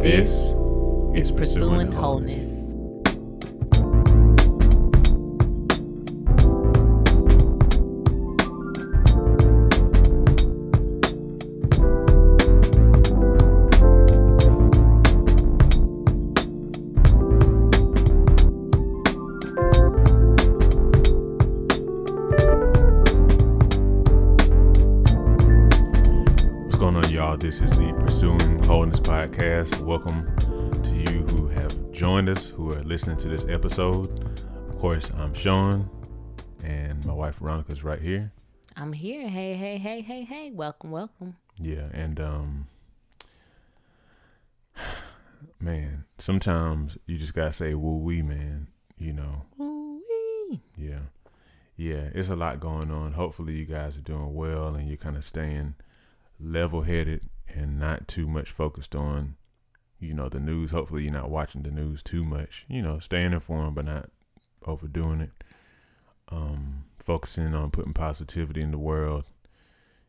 This is Pursuing Wholeness. Sean, and my wife Veronica's right here. I'm here. Hey, hey, hey, hey, hey. Welcome, welcome. Yeah, and um, man, sometimes you just gotta say "woo wee," man. You know, Woo wee. Yeah. Yeah, it's a lot going on. Hopefully you guys are doing well and you're kind of staying level headed and not too much focused on, you know, the news. Hopefully you're not watching the news too much. You know, staying informed but not overdoing it. Um, focusing on putting positivity in the world,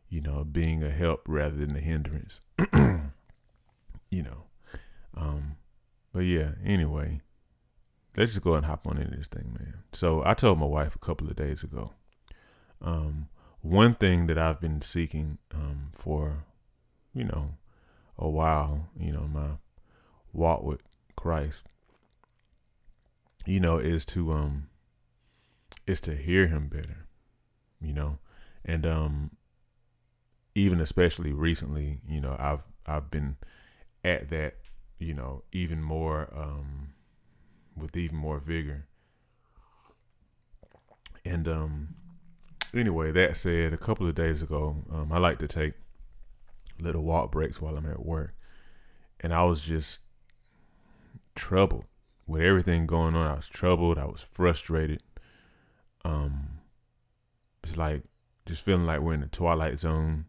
you know, being a help rather than a hindrance. you know. Um, but yeah, anyway let's just go and hop on into this thing, man. So I told my wife a couple of days ago. Um, one thing that I've been seeking um, for, you know, a while, you know, my walk with Christ, you know, is to um, is to hear Him better, you know, and um, even especially recently, you know, I've I've been at that, you know, even more um with even more vigor. And um anyway, that said, a couple of days ago, um, I like to take little walk breaks while I'm at work. And I was just troubled with everything going on. I was troubled, I was frustrated. Um it's like just feeling like we're in the twilight zone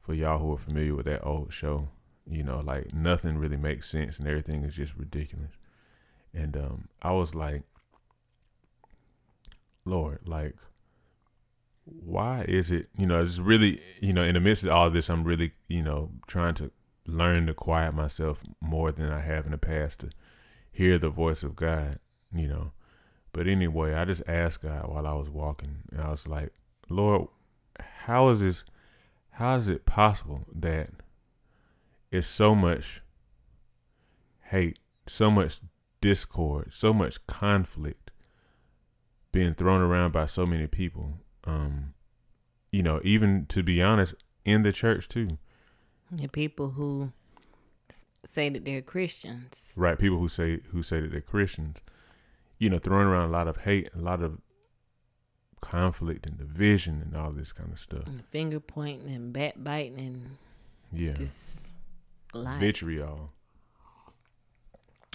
for y'all who are familiar with that old show. You know, like nothing really makes sense and everything is just ridiculous. And um, I was like, Lord, like, why is it, you know, it's really, you know, in the midst of all this, I'm really, you know, trying to learn to quiet myself more than I have in the past to hear the voice of God, you know. But anyway, I just asked God while I was walking, and I was like, Lord, how is this, how is it possible that it's so much hate, so much discord, so much conflict being thrown around by so many people. Um, you know, even to be honest, in the church too. The people who say that they're Christians. Right, people who say who say that they're Christians, you know, throwing around a lot of hate, a lot of conflict and division and all this kind of stuff. And finger pointing and backbiting and Yeah. just lying. vitriol.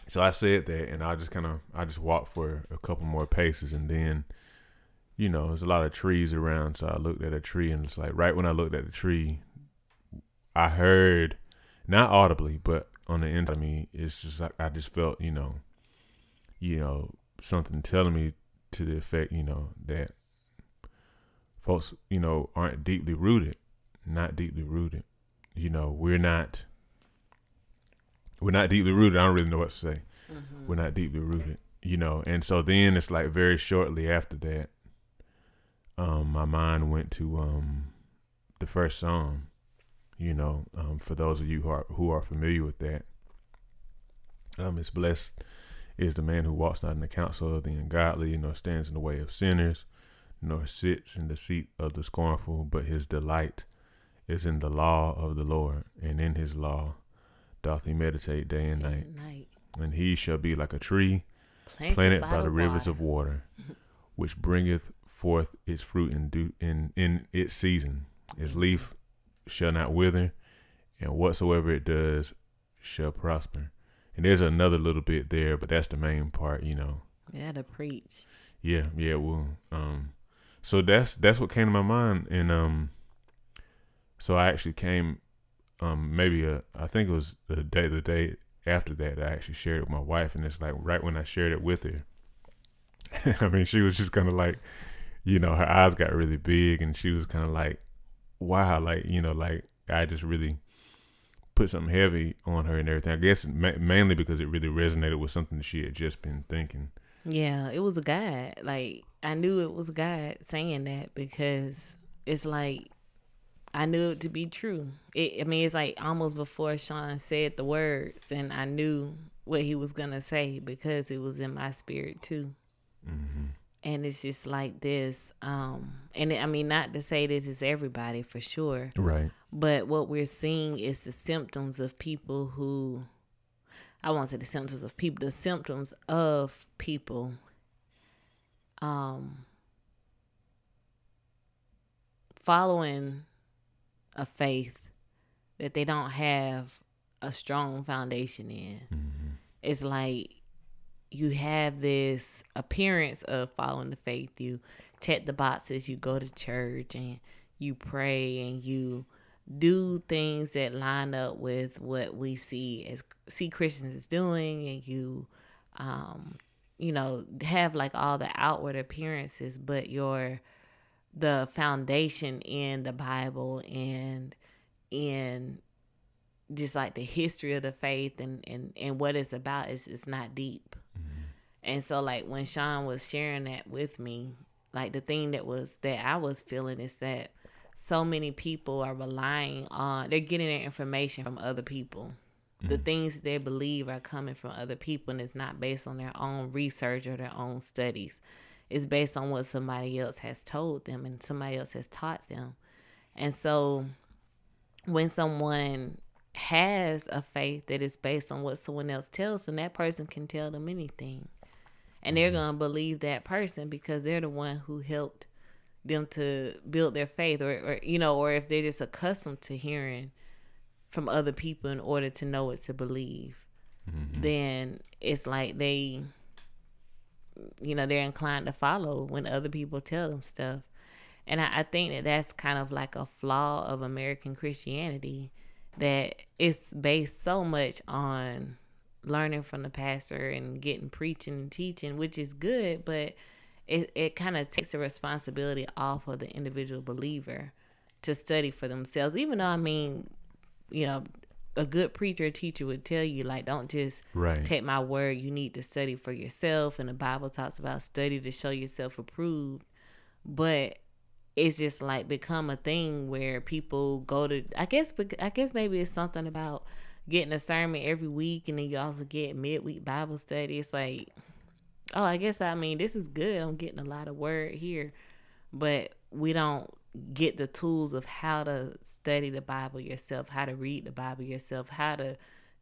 So I said that, and I just kind of I just walked for a couple more paces, and then, you know, there's a lot of trees around. So I looked at a tree, and it's like right when I looked at the tree, I heard, not audibly, but on the inside of me, it's just like I just felt, you know, you know, something telling me to the effect, you know, that folks, you know, aren't deeply rooted, not deeply rooted. You know, we're not we're not deeply rooted. I don't really know what to say. Mhm. We're not deeply rooted, you know. And so then it's like very shortly after that, um, my mind went to um, the first psalm. You know, um, for those of you who are who are familiar with that, um, it's blessed is the man who walks not in the counsel of the ungodly, nor stands in the way of sinners, nor sits in the seat of the scornful. But his delight is in the law of the Lord, and in his law doth he meditate day and night. At night. And he shall be like a tree Planted, planted by, the rivers water. of water, which bringeth forth its fruit in due in in its season. Its leaf shall not wither, and whatsoever it does shall prosper. And there's another little bit there, but that's the main part, you know. Yeah, to preach. Yeah, yeah, well, um, so that's that's what came to my mind, and um, so I actually came, um, maybe a, I think it was the day the day after that I actually shared it with my wife, and it's like right when I shared it with her, I mean, she was just kind of like, you know, her eyes got really big, and she was kind of like, wow, like you know, like I just really put something heavy on her and everything. I guess ma- mainly because it really resonated with something that she had just been thinking. Yeah, it was a guide. Like I knew it was God saying that because it's like I knew it to be true. It, I mean, it's like almost before Sean said the words, and I knew what he was gonna say because it was in my spirit too. Mm-hmm. And it's just like this. Um, and I mean, not to say this is everybody for sure, Right. but what we're seeing is the symptoms of people who, I won't say the symptoms of people, the symptoms of people, um, following a faith that they don't have a strong foundation in. Mm-hmm. It's like you have this appearance of following the faith. You check the boxes, you go to church and you pray and you do things that line up with what we see as see Christians is doing and you um you know have like all the outward appearances but your the foundation in the Bible and in just like the history of the faith and and and what it's about is it's not deep. And so like when Sean was sharing that with me, like the thing that was that I was feeling is that so many people are relying on they're getting their information from other people. The mm-hmm. things they believe are coming from other people and it's not based on their own research or their own studies. It's based on what somebody else has told them and somebody else has taught them. And so when someone has a faith that is based on what someone else tells them, that person can tell them anything. And they're going to believe that person because they're the one who helped them to build their faith or, or you know, or if they're just accustomed to hearing from other people in order to know what to believe, mm-hmm. then it's like they, you know, they're inclined to follow when other people tell them stuff. And I, I think that that's kind of like a flaw of American Christianity that it's based so much on learning from the pastor and getting preaching and teaching, which is good, but it, it kind of takes the responsibility off of the individual believer to study for themselves. Even though, I mean, you know, a good preacher or teacher would tell you, like, don't just Right. take my word. You need to study for yourself. And the Bible talks about study to show yourself approved. But it's just like become a thing where people go to. I guess. I guess maybe it's something about getting a sermon every week, and then you also get midweek Bible study. It's like, oh, I guess I mean this is good. I'm getting a lot of word here, but we don't get the tools of how to study the Bible yourself, how to read the Bible yourself, how to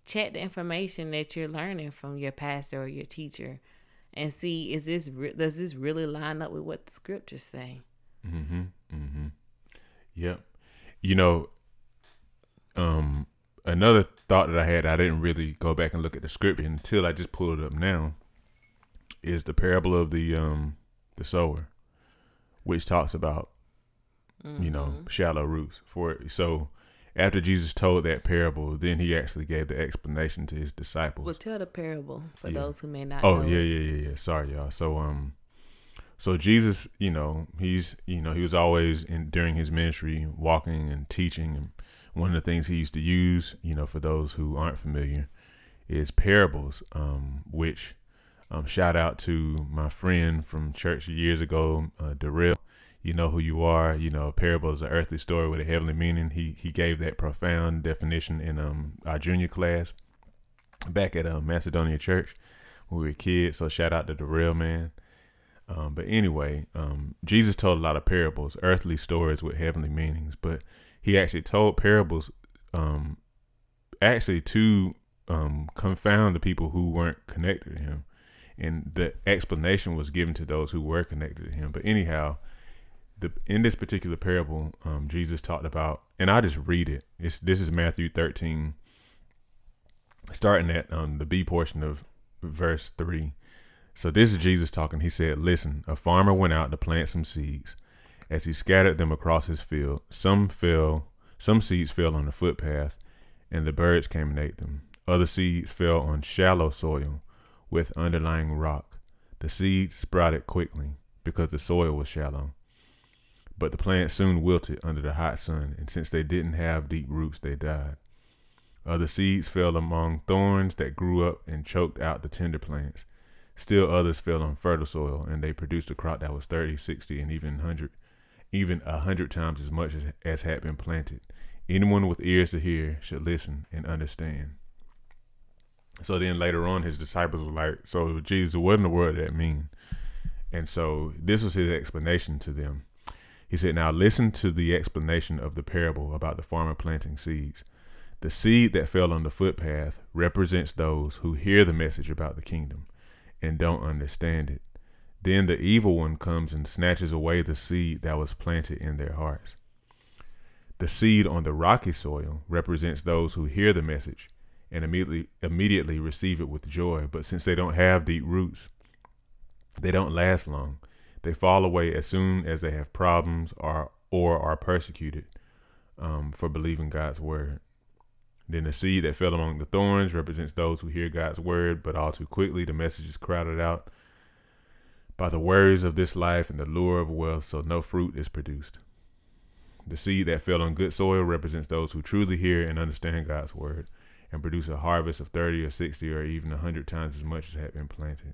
check the information that you're learning from your pastor or your teacher, and see is this re- does this really line up with what the scriptures say? Mm-hmm. Mm-hmm. Yep. You know, um, another thought that I had, I didn't really go back and look at the scripture until I just pulled it up now, is the parable of the um the sower, which talks about you know shallow roots for it. So after Jesus told that parable, then he actually gave the explanation to his disciples. Well, tell the parable for Yeah. those who may not. Oh yeah, yeah, yeah, yeah. Sorry, y'all. So um, so Jesus, you know, he's you know he was always in during his ministry walking and teaching, and one of the things he used to use, you know, for those who aren't familiar, is parables. Um, which um, shout out to my friend from church years ago, uh, Darrell. You know who you are. You know, a parable is an earthly story with a heavenly meaning. He he gave that profound definition in um our junior class back at uh, Macedonia Church when we were kids. So shout out to real man. Um, but anyway, um, Jesus told a lot of parables, earthly stories with heavenly meanings. But he actually told parables, um, actually to um, confound the people who weren't connected to him, and the explanation was given to those who were connected to him. But anyhow, the in this particular parable, um, Jesus talked about, and I just read it. It's this is Matthew thirteen, starting at um, the B portion of verse 3. So this is Jesus talking. He said, Listen, a farmer went out to plant some seeds. As he scattered them across his field, some fell, some seeds fell on the footpath, and the birds came and ate them. Other seeds fell on shallow soil with underlying rock. The seeds sprouted quickly because the soil was shallow. But the plants soon wilted under the hot sun, and since they didn't have deep roots, they died. Other seeds fell among thorns that grew up and choked out the tender plants. Still others fell on fertile soil, and they produced a crop that was 30, 60, and even 100, even a hundred times as much as, as had been planted. Anyone with ears to hear should listen and understand. So then later on, his disciples were like, So, Jesus, what in the world did that mean? And so this was his explanation to them. He said, Now listen to the explanation of the parable about the farmer planting seeds. The seed that fell on the footpath represents those who hear the message about the kingdom and don't understand it. Then the evil one comes and snatches away the seed that was planted in their hearts. The seed on the rocky soil represents those who hear the message and immediately immediately receive it with joy, but since they don't have deep roots, they don't last long. They fall away as soon as they have problems or or are persecuted um, for believing God's word. Then the seed that fell among the thorns represents those who hear God's word, but all too quickly the message is crowded out by the worries of this life and the lure of wealth, so no fruit is produced. The seed that fell on good soil represents those who truly hear and understand God's word and produce a harvest of 30 or 60 or even 100 times as much as had been planted.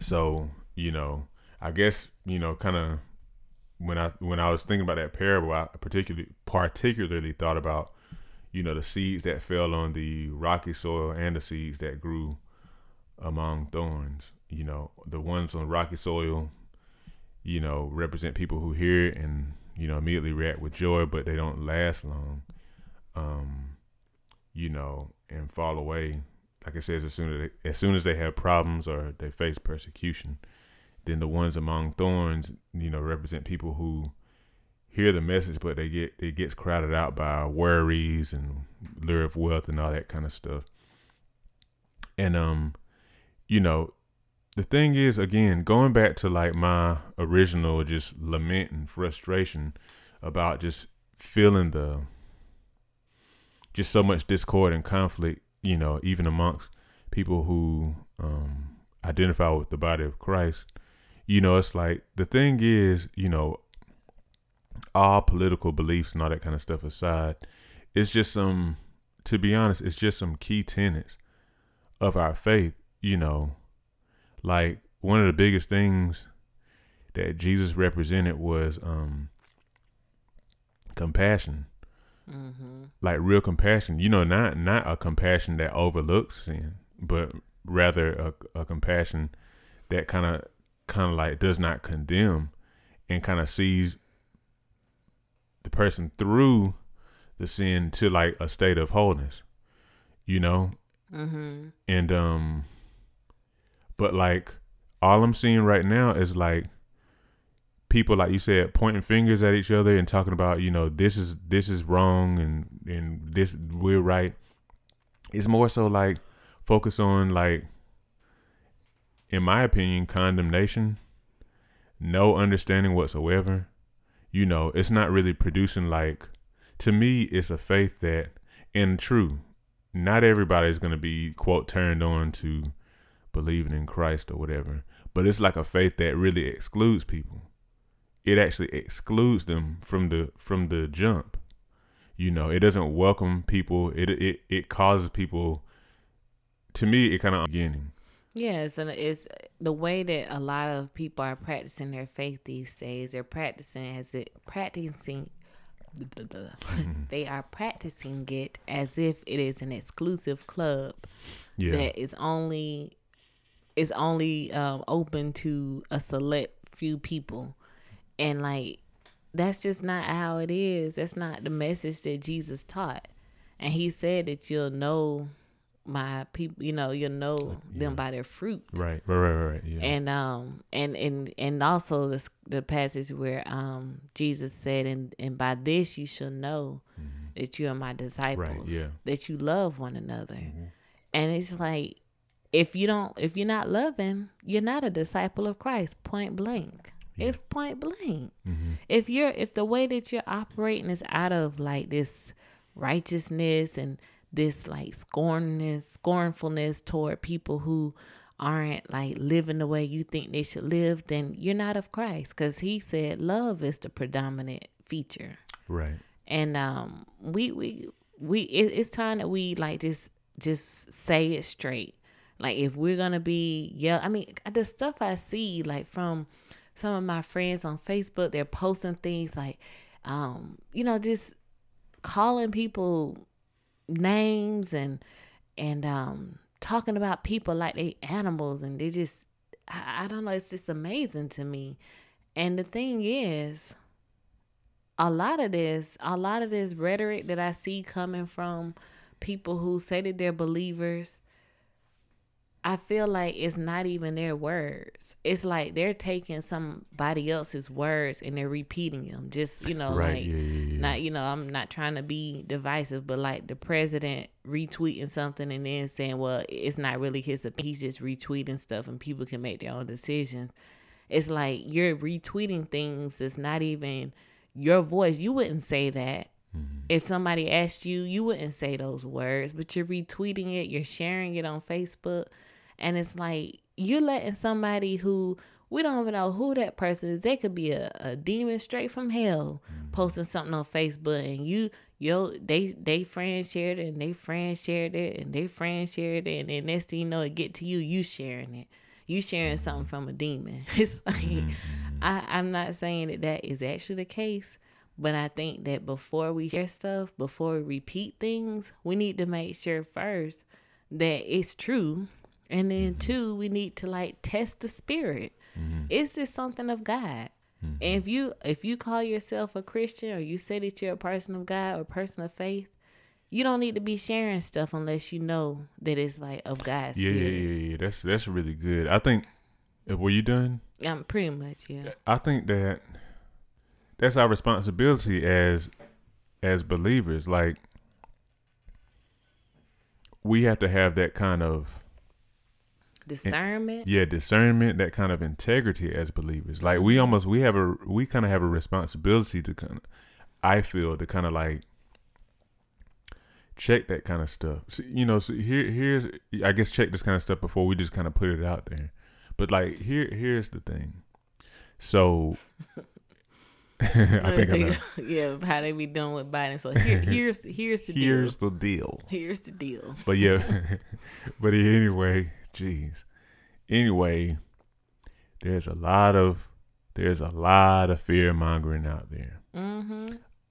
So, you know, I guess, you know, kind of when I when I was thinking about that parable, I particularly particularly thought about, you know, the seeds that fell on the rocky soil and the seeds that grew among thorns. You know, the ones on rocky soil, you know, represent people who hear it and you know immediately react with joy, but they don't last long. Um, you know, and fall away. Like it says, as soon as they, as soon as they have problems or they face persecution, then the ones among thorns, you know, represent people who hear the message, but they get it gets crowded out by worries and lure of wealth and all that kind of stuff. And um, you know, the thing is, again, going back to like my original just lament and frustration about just feeling the just so much discord and conflict, you know, even amongst people who um, identify with the body of Christ. You know, it's like the thing is, you know, all political beliefs and all that kind of stuff aside, it's just some, to be honest, it's just some key tenets of our faith. You know, like one of the biggest things that Jesus represented was um, compassion. Mm-hmm. Like real compassion, you know, not not a compassion that overlooks sin, but rather a, a compassion that kind of kind of like does not condemn and kind of sees the person through the sin to like a state of wholeness, you know, mm-hmm. and um, but like all I'm seeing right now is like people like you said pointing fingers at each other and talking about you know this is this is wrong and and this we're right. It's more so like focus on like in my opinion condemnation no understanding whatsoever. You know it's not really producing like to me it's a faith that and true not everybody is going to be quote turned on to believing in christ or whatever but it's like a faith that really excludes people it actually excludes them from the from the jump. You know, it doesn't welcome people. It it it causes people. To me, it kind of beginning. Yes, and it's the way that a lot of people are practicing their faith these days. They're practicing as it practicing. Mm-hmm. they are practicing it as if it is an exclusive club yeah. that is only is only um, open to a select few people and like that's just not how it is. That's not the message that Jesus taught. And he said that you'll know my people, you know, you'll know yeah. them by their fruit. Right, right, right, right. Yeah. And um and and and also the the passage where um Jesus said and and by this you shall know mm-hmm. that you are my disciples. Right, yeah. That you love one another. Mm-hmm. And it's like if you don't if you're not loving, you're not a disciple of Christ, point blank. Yeah. It's point blank. Mm-hmm. If you're if the way that you're operating is out of like this righteousness and this like scornness, scornfulness toward people who aren't like living the way you think they should live, then you're not of Christ. Because He said love is the predominant feature. Right. And um, we we we it, it's time that we like just just say it straight. Like if we're gonna be yeah, I mean the stuff I see like from some of my friends on Facebook, they're posting things like, um, you know, just calling people names and and um talking about people like they animals and they just I, I don't know, it's just amazing to me. And the thing is, a lot of this, a lot of this rhetoric that I see coming from people who say that they're believers, I feel like it's not even their words. It's like they're taking somebody else's words and they're repeating them. Just you know, Right, like yeah, yeah, yeah. not you know, I'm not trying to be divisive, but like the president retweeting something and then saying, "Well, it's not really his. opinion. He's just retweeting stuff, and people can make their own decisions." It's like you're retweeting things that's not even your voice. You wouldn't say that. Mm-hmm. If somebody asked you, you wouldn't say those words, but you're retweeting it, you're sharing it on Facebook, and it's like you're letting somebody who we don't even know who that person is. They could be a, a demon straight from hell mm-hmm. posting something on Facebook, and you yo they they friends shared it, and they friends shared it, and they friends shared it, and then next thing you know, it get to you, you sharing it. You sharing mm-hmm. something from a demon. It's like mm-hmm. I, I'm not saying that that is actually the case, but I think that before we share stuff, before we repeat things, we need to make sure first that it's true. And then two, we need to like test the spirit. Is this something of God? And if you if you call yourself a Christian or you say that you're a person of God or person of faith, you don't need to be sharing stuff unless you know that it's like of God's Yeah, yeah, spirit. yeah, yeah. That's that's really good. I think. uh, Were you done? Um, pretty much, yeah. I think that that's our responsibility as as believers. Like we have to have that kind of Discernment. yeah discernment, that kind of integrity as believers. Like we mm-hmm. almost we have a we kind of have a responsibility to kind of I feel to kind of like check that kind of stuff. So, you know, so here here's I guess check this kind of stuff before we just kind of put it out there. But like here here's the thing. So I think I know. yeah, how they be doing with Biden. So here, here's here's the Here's deal. the deal. Here's the deal. But yeah, but anyway, jeez. Anyway, there's a lot of there's a lot of fear mongering out there. hmm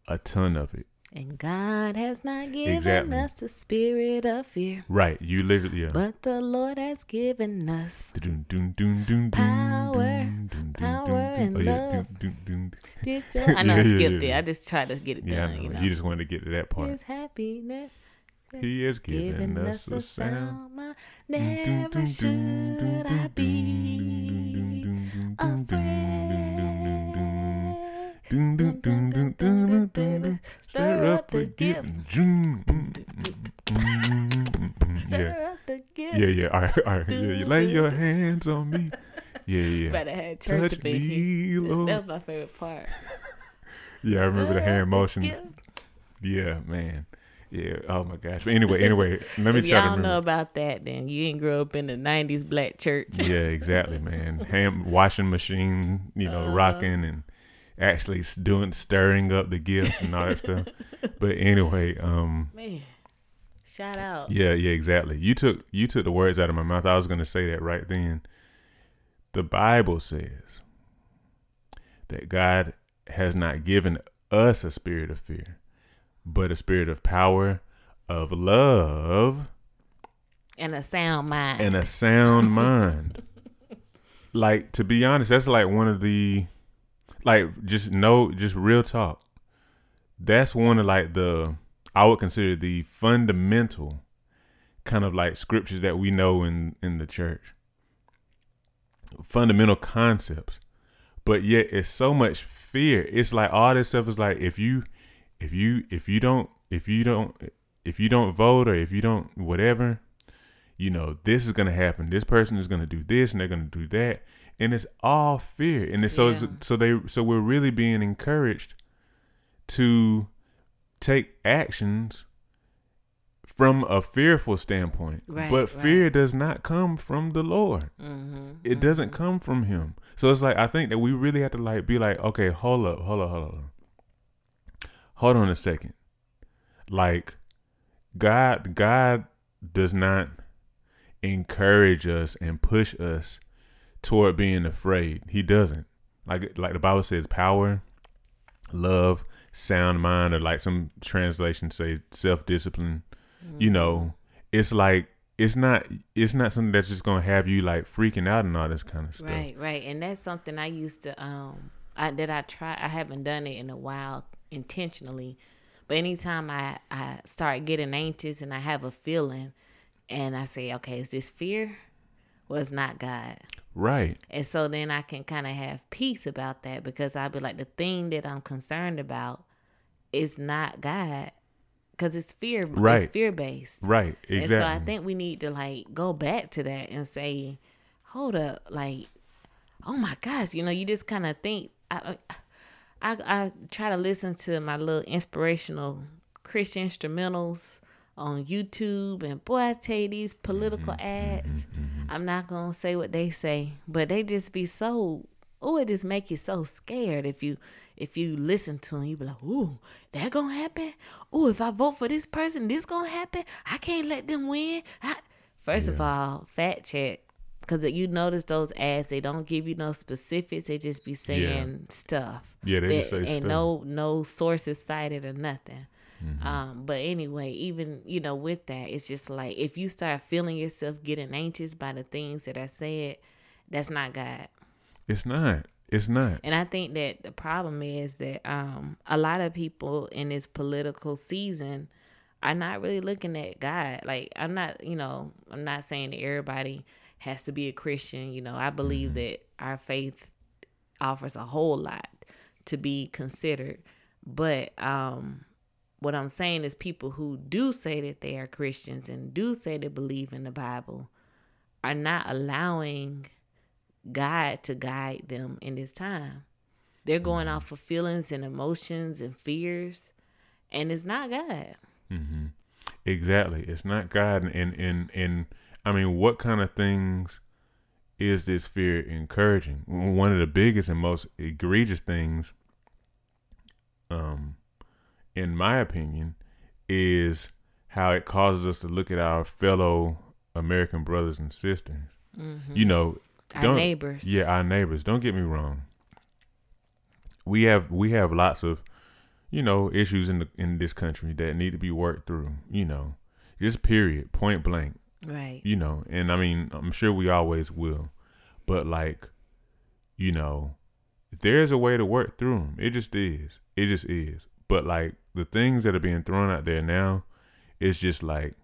A ton of it. And God has not given Exactly. us the spirit of fear, Right. You literally yeah. but the Lord has given us Power, power and love. I know I skipped it. I just tried to get it Yeah, done. You know, You just wanted to get to that part. His happiness He given giving us a sound. sound. My Dun, dun, never should I be afraid. Stir up the gift. Mm, mm, mm, mm, mm, mm. Yeah. Stir up the gift. Yeah, yeah. All right, all right. Yeah, you lay your hands on me. Yeah, yeah. Better had church Touch up in here. me, Lord. That was my favorite part. Yeah, I remember the hand motions. Yeah, man. Yeah. Oh my gosh. But anyway, anyway, let me If try to y'all know remember. about that, then you didn't grow up in the '90s black church. yeah, exactly, man. Ham washing machine, you know, Uh-huh. rocking and actually doing stirring up the gift and all that stuff. But anyway, um, Man, shout out. yeah, yeah, exactly. You took you took the words out of my mouth. I was gonna say that right then. The Bible says that God has not given us a spirit of fear, but a spirit of power, of love, And a sound mind. and a sound mind. Like to be honest, that's like one of the like just no just real talk. That's one of like the I would consider the fundamental kind of like scriptures that we know in in the church. Fundamental concepts. But yet it's so much fear. It's like all this stuff is like if you if you if you don't if you don't if you don't vote or if you don't whatever, you know, this is gonna happen. This person is gonna do this, and they're gonna do that, and it's all fear. And it's so Yeah. so they so we're really being encouraged to take actions from a fearful standpoint. Right, but right. fear does not come from the Lord. mm-hmm. It doesn't come from Him. So it's like I think that we really have to like be like, okay, hold up, hold up, hold up, hold on a second. Like God God does not encourage us and push us toward being afraid. He doesn't. Like like the Bible says, power, love, sound mind, or like some translations say, self discipline. Mm-hmm. You know, it's like it's not it's not something that's just gonna have you like freaking out and all this kind of stuff. Right, right, and that's something I used to um I that I try I haven't done it in a while intentionally, but anytime I I start getting anxious and I have a feeling, and I say, okay, is this fear? Well, it's not God. Right. And so then I can kind of have peace about that because I'll be like, the thing that I'm concerned about is not God because it's fear right. it's fear based right exactly and so i think we need to like go back to that and say hold up like oh my gosh you know you just kind of think I, I i try to listen to my little inspirational christian instrumentals on youtube and boy i tell you these political mm-hmm, ads mm-hmm, mm-hmm. i'm not gonna say what they say but they just be so oh it just make you so scared if you if you listen to them. you be like, ooh, that gonna happen? Ooh, if I vote for this person, this gonna happen? I can't let them win. I... First yeah. of all, fact check. Cause you notice those ads, they don't give you no specifics. They just be saying yeah. stuff. Yeah, they say and stuff. no no sources cited or nothing. Mm-hmm. Um, but anyway, even you know, with that, it's just like if you start feeling yourself getting anxious by the things that I said, that's not God. It's not. It's not. And I think that the problem is that um, a lot of people in this political season are not really looking at God. Like I'm not, you know, I'm not saying that everybody has to be a Christian. You know, I believe mm-hmm. that our faith offers a whole lot to be considered. But um, what I'm saying is people who do say that they are Christians and do say they believe in the Bible are not allowing God to guide them in this time. They're going mm-hmm. off of feelings and emotions and fears, and it's not God. Mm-hmm. Exactly, it's not God. And and and I mean, what kind of things is this fear encouraging? One of the biggest and most egregious things, um, in my opinion, is how it causes us to look at our fellow American brothers and sisters. Mm-hmm. You know, our neighbors. Yeah, our neighbors. Don't get me wrong. We have we have lots of, you know, issues in the in this country that need to be worked through. You know, just period, point blank. Right. You know, and I mean, I'm sure we always will, but like, you know, there's a way to work through them. It just is. It just is. But like the things that are being thrown out there now, it's just like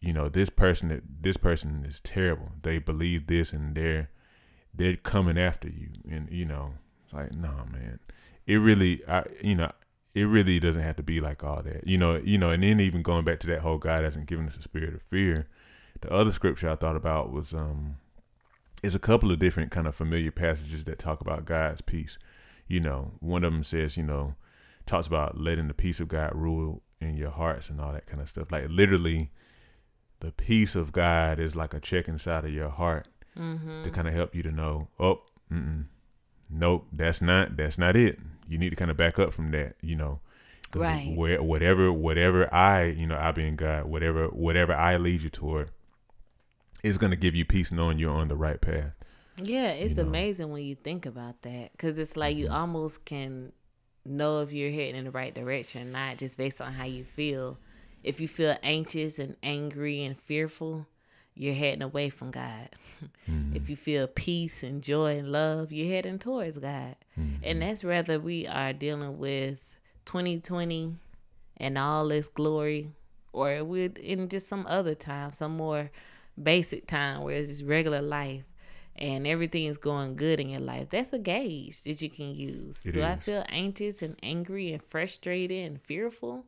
you know this person that this person is terrible they believe this and they're they're coming after you and you know like nah, man it really i you know it really doesn't have to be like all that. You know you know and then even going back to that whole god hasn't given us a spirit of fear the other scripture i thought about was um is a couple of different kind of familiar passages that talk about god's peace. You know one of them says you know talks about letting the peace of god rule in your hearts and all that kind of stuff. Like literally the peace of God is like a check inside of your heart mm-hmm. to kind of help you to know, oh, nope, that's not that's not it. You need to kind of back up from that, you know. Right. Where whatever whatever I you know I being God whatever whatever I lead you toward is going to give you peace knowing you're on the right path. Yeah, it's you know? amazing when you think about that because it's like mm-hmm. you almost can know if you're heading in the right direction, not just based on how you feel if you feel anxious and angry and fearful, you're heading away from God. Mm-hmm. If you feel peace and joy and love, you're heading towards God. Mm-hmm. And that's rather we are dealing with 2020 and all its glory, or we're in just some other time, some more basic time where it's just regular life and everything's going good in your life. That's a gauge that you can use. It Do is. I feel anxious and angry and frustrated and fearful?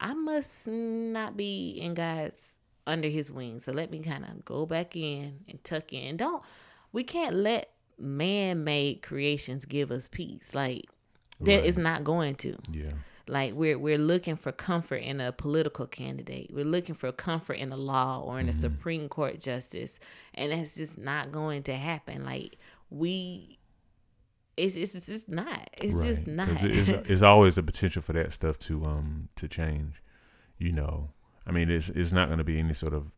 I must not be in God's under his wings. So let me kind of go back in and tuck in. Don't we can't let man-made creations give us peace. Like that right. is not going to. Yeah. Like we're we're looking for comfort in a political candidate. We're looking for comfort in a law or in mm-hmm. a Supreme Court justice, and that's just not going to happen. Like we it's it's, it's just not. It's right. just not. It's, it's always the potential for that stuff to um to change. you know, I mean, it's it's not going to be any sort of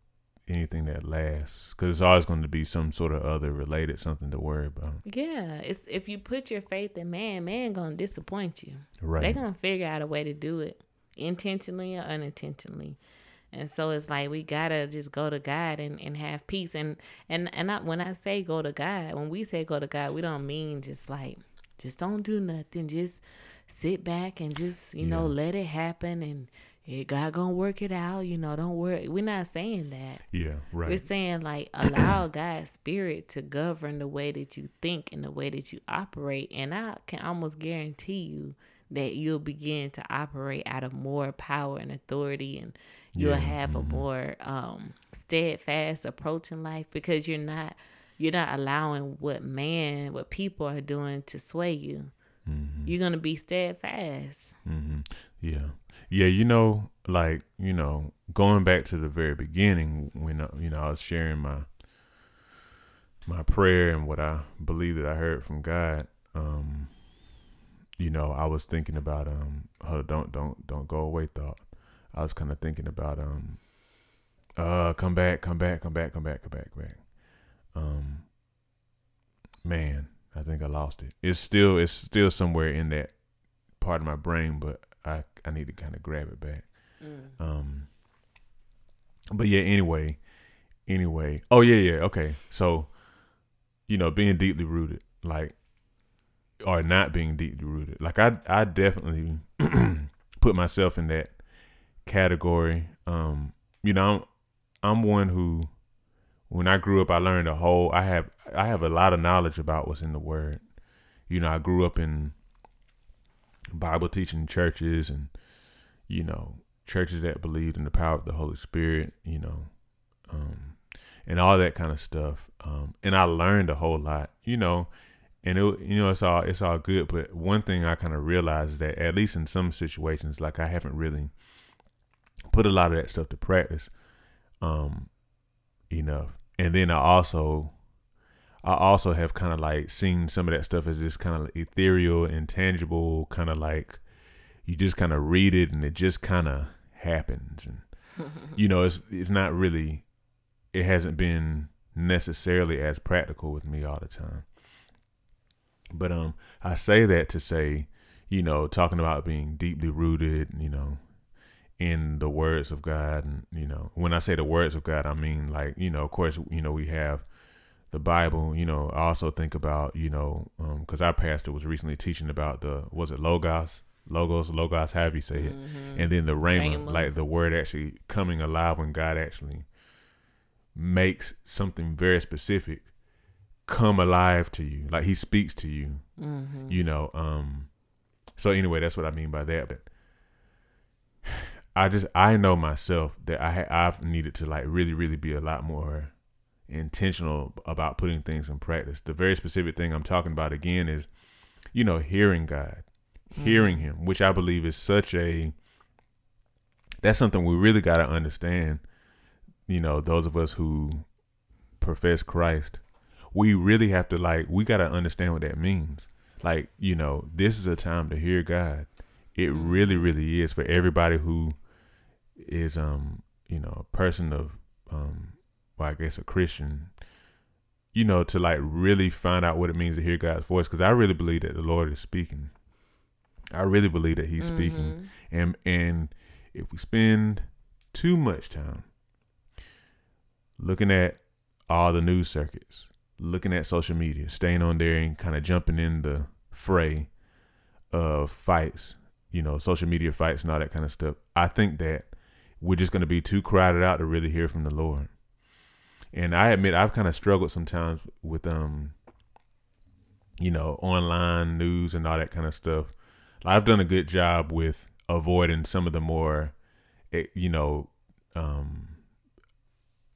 anything that lasts because it's always going to be some sort of other related something to worry about. Yeah, it's if you put your faith in man, man gonna disappoint you. Right. They're gonna figure out a way to do it intentionally or unintentionally. And so it's like we gotta just go to God and, and have peace. And and and I, when I say go to God, when we say go to God, we don't mean just like just don't do nothing. Just sit back and just you know let it happen and yeah, God gonna work it out. You know, don't worry. We're not saying that. Yeah. Right. We're saying like allow God's spirit to govern the way that you think and the way that you operate. And I can almost guarantee you that you'll begin to operate out of more power and authority and you'll Yeah, have a more um steadfast approach in life because you're not you're not allowing what man what people are doing to sway you. Mm-hmm. You're gonna be steadfast. hmm Yeah, yeah. You know, like you know, going back to the very beginning when you know I was sharing my my prayer and what I believe that I heard from God. Um, you know, I was thinking about um, oh, don't don't don't go away. Thought I was kind of thinking about um, uh, come back, come back, come back, come back, come back, back. Um, man, I think I lost it. It's still it's still somewhere in that part of my brain, but I I need to kind of grab it back. Um, but yeah, anyway, anyway. Oh yeah, yeah. Okay, so you know, being deeply rooted, like, or not being deeply rooted, like I I definitely put myself in that category. Um, you know, I'm I'm one who, when I grew up, I learned a whole. I have I have a lot of knowledge about what's in the Word. You know, I grew up in Bible teaching churches and you know churches that believed in the power of the Holy Spirit, you know, um, and all that kind of stuff. Um, and I learned a whole lot, you know, and it you know it's all it's all good. But one thing I kind of realized is that at least in some situations, like I haven't really put a lot of that stuff to practice um, enough. And then I also I also have kind of like seen some of that stuff as just kind of ethereal, intangible, kind of like you just kind of read it and it just kind of happens, and you know, it's it's not really, it hasn't been necessarily as practical with me all the time. But um, I say that to say, you know, talking about being deeply rooted, you know, in the words of God, and you know, when I say the words of God, I mean like, you know, of course, you know, we have the Bible, you know, I also think about, you know, um, because our pastor was recently teaching about the, was it Logos? Logos, Logos, however you say it. Mm-hmm. And then the Rhema, Rhema. like the word actually coming alive when God actually makes something very specific come alive to you. Like he speaks to you, mm-hmm. you know. Um, so anyway, that's what I mean by that. But I just, I know myself that I ha- I've needed to like really, really be a lot more intentional about putting things in practice. The very specific thing I'm talking about again is, you know, hearing God, hearing Him, which I believe is such a that's something we really got to understand. You know, those of us who profess Christ, we really have to like we got to understand what that means. Like, you know, this is a time to hear God. It really, really is for everybody who is um, you know, a person of um well, I guess a Christian, you know, to like really find out what it means to hear God's voice. Because I really believe that the Lord is speaking. I really believe that He's speaking, mm-hmm. and and if we spend too much time looking at all the news circuits, looking at social media, staying on there and kind of jumping in the fray of fights, you know, social media fights and all that kind of stuff, I think that we're just going to be too crowded out to really hear from the Lord. And I admit I've kind of struggled sometimes with um you know, online news and all that kind of stuff. I've done a good job with avoiding some of the more eh, you know, um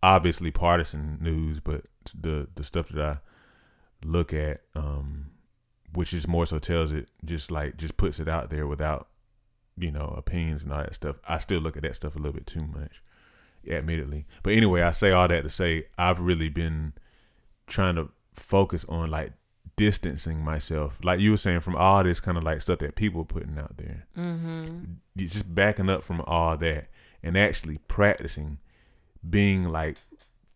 obviously partisan news, but the the stuff that I look at um which is more so tells it just like just puts it out there without you know opinions and all that stuff. I still look at that stuff a little bit too much admittedly. But anyway, I say all that to say I've really been trying to focus on like distancing myself, like you were saying, from all this kind of like stuff that people are putting out there. Mm-hmm. Just backing up from all that and actually practicing being like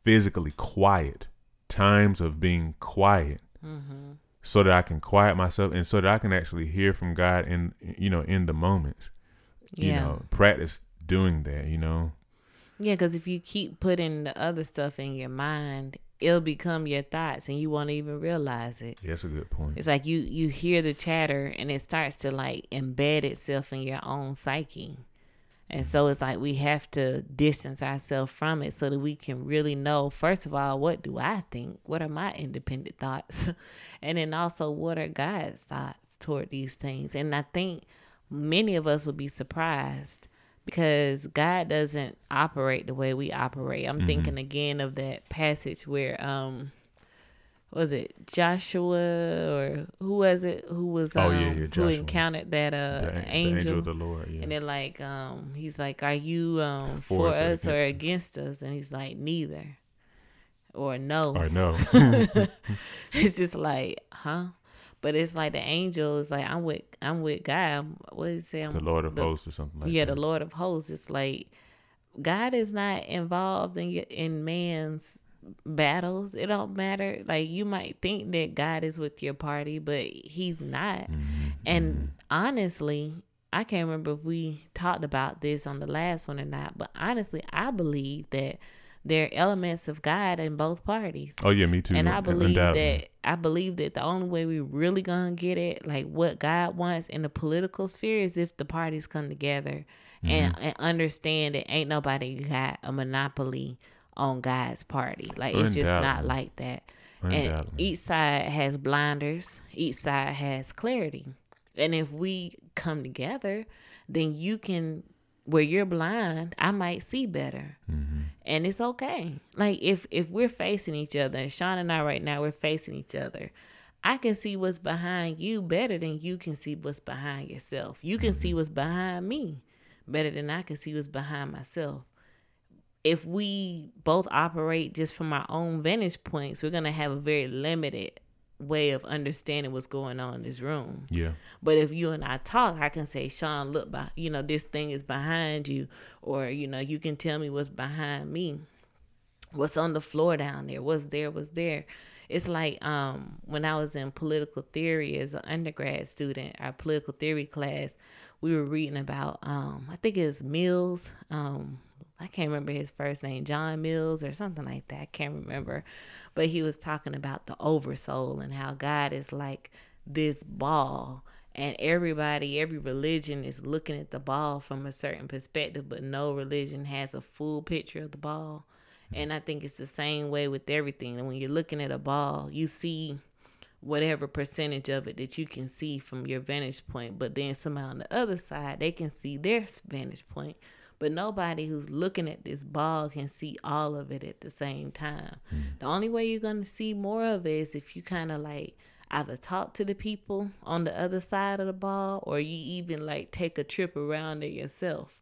physically quiet, times of being quiet, Mm-hmm. so that I can quiet myself and so that I can actually hear from God in you know in the moments. You know, practice doing that. You know. Yeah, because if you keep putting the other stuff in your mind, it'll become your thoughts, and you won't even realize it. Yeah, that's a good point. It's like you you hear the chatter, and it starts to like embed itself in your own psyche. And so it's like we have to distance ourselves from it so that we can really know, first of all, what do I think? What are my independent thoughts? and then also, what are God's thoughts toward these things? And I think many of us will be surprised because God doesn't operate the way we operate. I'm thinking again of that passage where, um, was it Joshua or who was it who was um, Oh, yeah, yeah, who encountered that uh the, the angel, angel of the Lord. Yeah. and then like um he's like, Are you um For for, us or us or against against us? And he's like, Neither. Or no. or no. it's just like, huh? But it's like the angel is like, I'm with I'm with God. What did he say? I'm the Lord of the- hosts or something like yeah, that. the Lord of hosts. It's like God is not involved in in man's battles. It don't matter. Like you might think that God is with your party, but he's not. Mhm, And mhm. honestly, I can't remember if we talked about this on the last one or not, but honestly, I believe that there are elements of God in both parties. oh yeah, me too. And I believe that I believe that the only way we really gonna get it, like what God wants in the political sphere, is if the parties come together and, Mm-hmm. and understand that ain't nobody got a monopoly on God's party. Like it's just not like that. And each side has blinders. Each side has clarity. And if we come together, then you can. Where you're blind, I might see better Mhm. and it's okay. Like if if we're facing each other, and Sean and I right now we're facing each other. I can see what's behind you better than you can see what's behind yourself. You can see what's behind me better than I can see what's behind myself. If we both operate just from our own vantage points, we're gonna have a very limited way of understanding what's going on in this room. Yeah. But if you and I talk, I can say, Sean, look, by, you know, this thing is behind you. Or, you know, you can tell me what's behind me. What's on the floor down there? What's there? What's there? It's like um, when I was in political theory as an undergrad student, our political theory class, we were reading about, um, I think it was Mills. Um, I can't remember his first name, John Mills or something like that. I can't remember. But he was talking about the oversoul and how God is like this ball. And everybody every religion is looking at the ball from a certain perspective but no religion has a full picture of the ball. And i think it's the same way with everything. And when you're looking at a ball you see whatever percentage of it that you can see from your vantage point. But then somebody on the other side they can see their vantage point but nobody who's looking at this ball can see all of it at the same time the only way you're going to see more of it is if you kind of like either talk to the people on the other side of the ball or you even like take a trip around it yourself.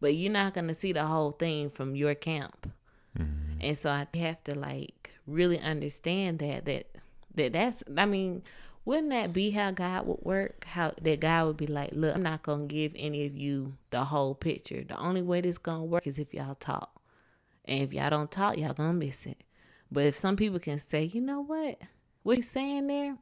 But you're not going to see the whole thing from your camp. Mhm. And so I have to like really understand that that that that's I mean, wouldn't that be how God would work? How that God would be like, "Look, I'm not to give any of you the whole picture. The only way this to work is if y'all talk. And if y'all don't talk, y'all to miss it. But if some people can say, "You know what? What you saying there?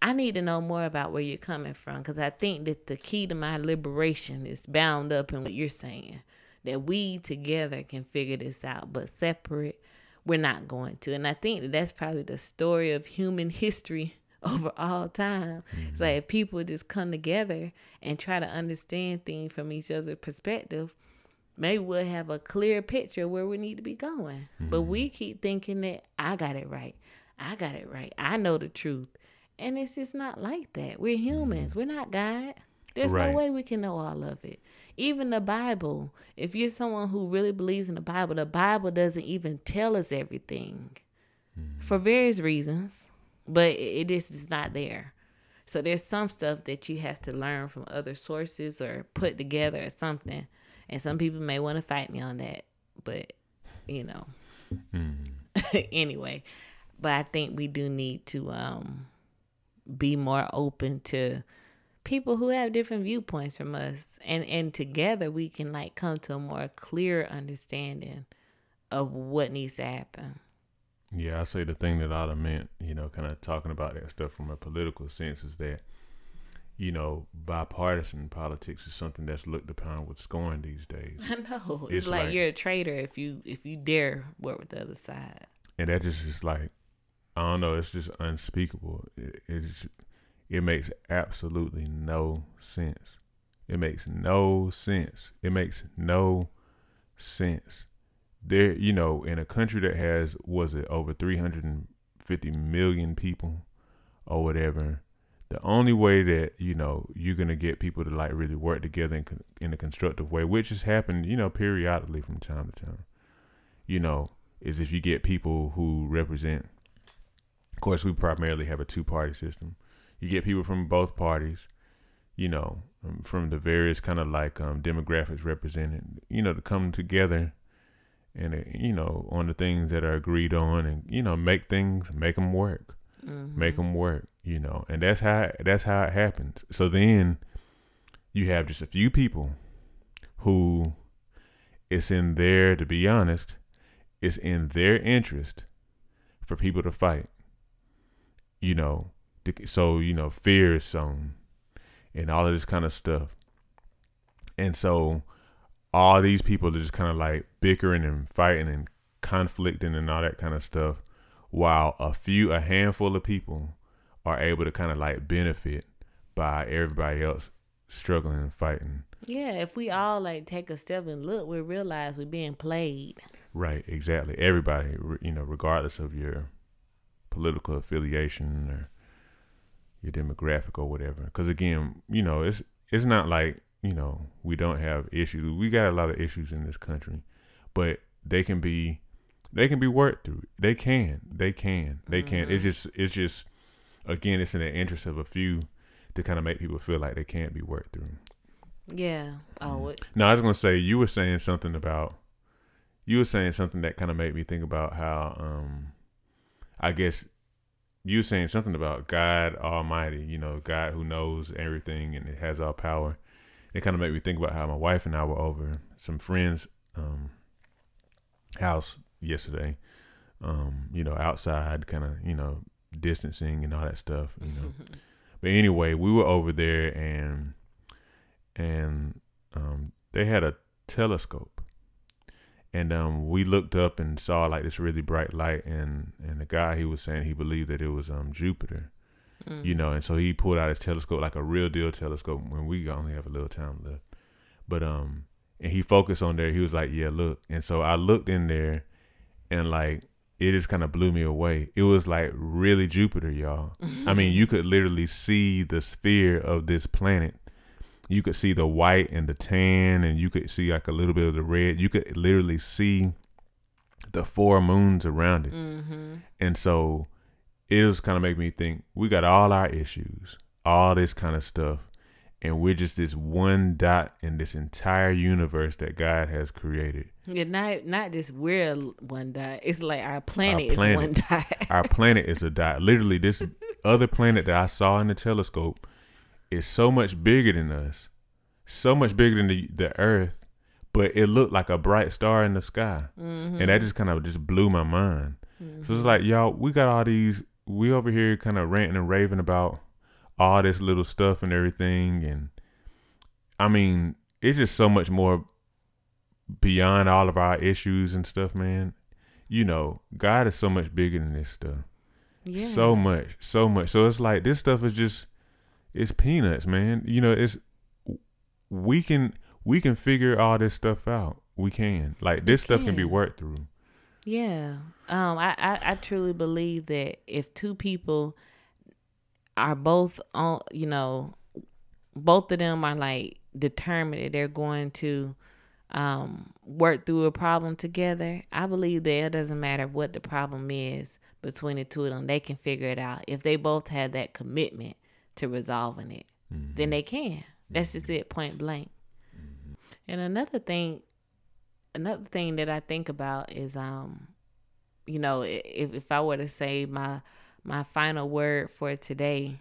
I need to know more about where you're coming from because I think that the key to my liberation is bound up in what you're saying. That we together can figure this out, but separate, we're not going to. And I think that that's probably the story of human history over all time. It's like mm-hmm. if people just come together and try to understand things from each other's perspective, maybe we'll have a clear picture where we need to be going. But we mm-hmm. keep thinking that I got it right. I got it right. I know the truth. And it's just not like that. We're humans. Mm-hmm. We're not God. There's Right. no way we can know all of it. Even the Bible, if you're someone who really believes in the Bible, the Bible doesn't even tell us everything for various reasons, but it, is just not there. So there's some stuff that you have to learn from other sources or put together or something. And some people may want to fight me on that, but you know, Mhm. anyway. But I think we do need to um be more open to people who have different viewpoints from us and and together we can like come to a more clear understanding of what needs to happen Yeah, I say the thing that I'd have meant, you know, kind of talking about that stuff from a political sense is that, you know, bipartisan politics is something that's looked upon with scorn these days. i know it's, It's like, like- you're a traitor if you if you dare work with the other side And that just is like, I don't know, it's just unspeakable. It, it's, it makes absolutely no sense. It makes no sense. It makes no sense. There, you know, in a country that has, was it over 350 million people or whatever, the only way that, you know, you're to get people to like really work together in, in a constructive way, which has happened, you know, periodically from time to time, you know, is if you get people who represent, of course, we primarily have a two party system. You get people from both parties, you know, um, from the various kind of like um, demographics represented, you know, to come together and, you know, on the things that are agreed on and, you know, make things, make them work mm-hmm. make them work, you know, and that's how that's how it happens. So then you have just a few people who it's in there to be honest, it's in their interest for people to fight, you know. to- So you know, fear is sown, and all of this kind of stuff, and so all these people are just kind of like bickering and fighting and conflicting and all that kind of stuff while a few a handful of people are able to kind of like benefit by everybody else struggling and fighting. Yeah if we all like take a step and look we realize we're being played. Right exactly. Everybody you know regardless of your political affiliation or your demographic or whatever. Because again you know it's it's not like you know we don't have issues. We got a lot of issues in this country but they can be they can be worked through. They can they can they can. It's just it's just again it's in the interest of a few to kind of make people feel like they can't be worked through. Yeah. Oh what no i was gonna say you were saying something about you were saying something that kind of made me think about how um i guess you were saying something about god almighty you know god who knows everything and it has all power it kind of made me think about how my wife and i were over some friends um house yesterday. Um you know outside kind of you know distancing and all that stuff you know. But anyway we were over there and and um they had a telescope. And um we looked up and saw like this really bright light and and the guy he was saying he believed that it was um jupiter Mm. you know and so he pulled out his telescope like a real deal telescope when we only have a little time left. But um and he focused on there. He was like yeah look. And so i looked in there and like it just kind of blew me away. It was like really jupiter y'all. I mean you could literally see the sphere of this planet. You could see the white and the tan and you could see like a little bit of the red. You could literally see the four moons around it. Mm-hmm. and so it was kind of make me think we got all our issues, all this kind of stuff, and we're just this one dot in this entire universe that God has created. Yeah, not not just we're one dot. It's like our planet, planet. is one dot. Our planet is a dot. Literally, this other planet that I saw in the telescope is so much bigger than us, so much bigger than the, the Earth, but it looked like a bright star in the sky. mm-hmm. And that just kind of just blew my mind. So it's like, y'all, we got all these, we over here kind of ranting and raving about all this little stuff and everything. And I mean, it's just so much more beyond all of our issues and stuff, man. You know, God is so much bigger than this stuff. yeah. So much, so much. So it's like this stuff is just, it's peanuts, man. You know, it's, we can, we can figure all this stuff out. We can. Like, this stuff can be worked through. Yeah. Um, I, I, I truly believe that if two people are both on, you know, both of them are like determined that they're going to um, work through a problem together, I believe that it doesn't matter what the problem is between the two of them, they can figure it out. If they both have that commitment to resolving it, then they can. That's just it, point blank. And another thing another thing that I think about is um you know if if I were to say my my final word for today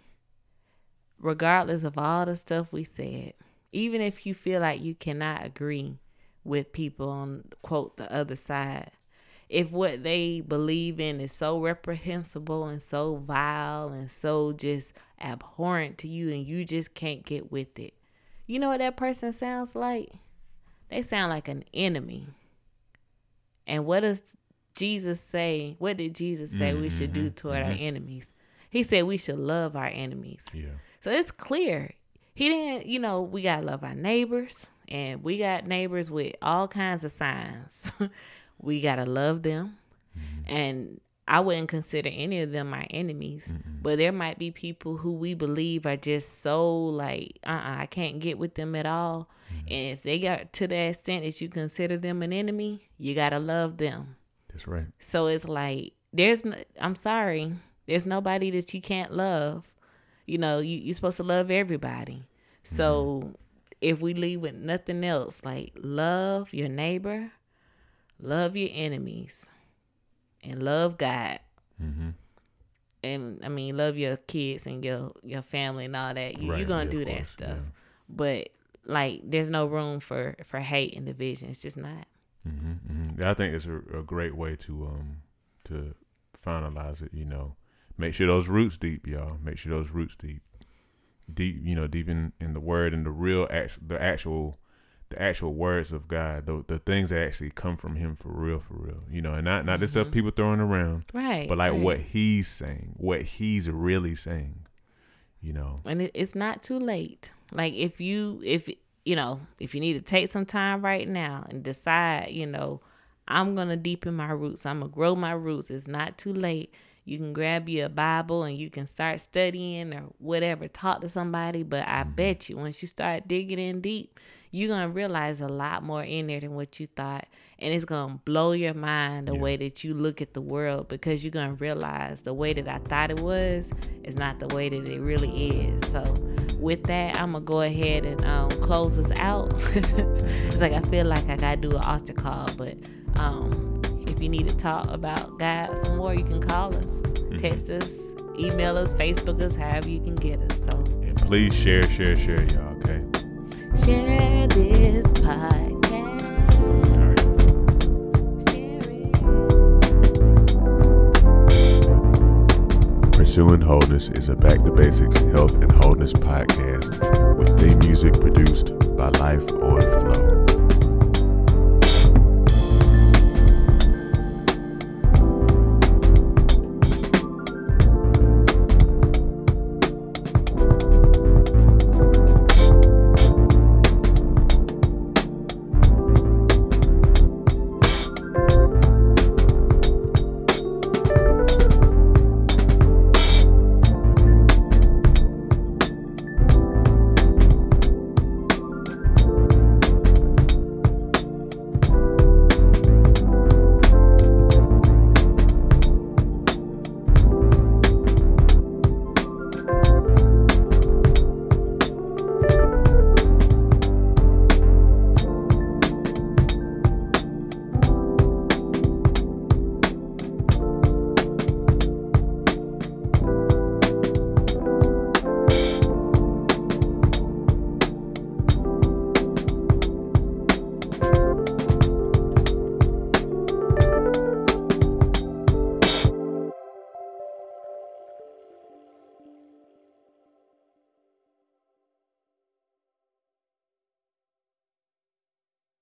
regardless of all the stuff we said, even if you feel like you cannot agree with people on quote the other side, if what they believe in is so reprehensible and so vile and so just abhorrent to you and you just can't get with it. You know what that person sounds like? They sound like an enemy. And what does Jesus say? What did Jesus say mm-hmm, we should do mm-hmm, toward mm-hmm. our enemies? He said we should love our enemies. Yeah. So it's clear. He didn't, you know, we got to love our neighbors and we got neighbors with all kinds of signs. we got to love them. Mm-hmm. And I wouldn't consider any of them my enemies, Mm-mm. but there might be people who we believe are just so like, uh, uh-uh, I can't get with them at all. Mm-hmm. And if they got to the extent that you consider them an enemy, you gotta love them. That's right. So it's like there's, no, I'm sorry, there's nobody that you can't love. You know, you you're supposed to love everybody. So mm-hmm. if we leave with nothing else, like love your neighbor, love your enemies and love God. Mm-hmm. And I mean, love your kids and your your family and all that. You, right. You're gonna yeah, do that course. stuff, yeah. but like, there's no room for for hate and division. It's just not. Mm-hmm, mm-hmm. I think it's a, a great way to um to finalize it. You know, make sure those roots deep, y'all. Make sure those roots deep, deep. You know, deep in, in the word and the real act, the actual the actual words of God, the the things that actually come from Him for real, for real, you know, and not not mm-hmm. the stuff people throwing around, right? But like right. what He's saying, what He's really saying, you know. And it, it's not too late. Like if you if you know if you need to take some time right now and decide, you know, I'm gonna deepen my roots. I'm gonna grow my roots. It's not too late. You can grab you a Bible and you can start studying or whatever. Talk to somebody, but I mm-hmm. bet you once you start digging in deep you're gonna realize a lot more in there than what you thought. And it's gonna blow your mind the yeah. way that you look at the world because you're gonna realize the way that i thought it was is not the way that it really is. So with that i'm gonna go ahead and um, close us out. It's like i feel like i gotta do an altar call but um, if you need to talk about god some more you can call us mm-hmm. text us email us facebook us however you can get us so. And please share share share y'all okay Share this podcast. Pursuing Wholeness is a Back to Basics Health and Wholeness podcast with theme music produced by Life on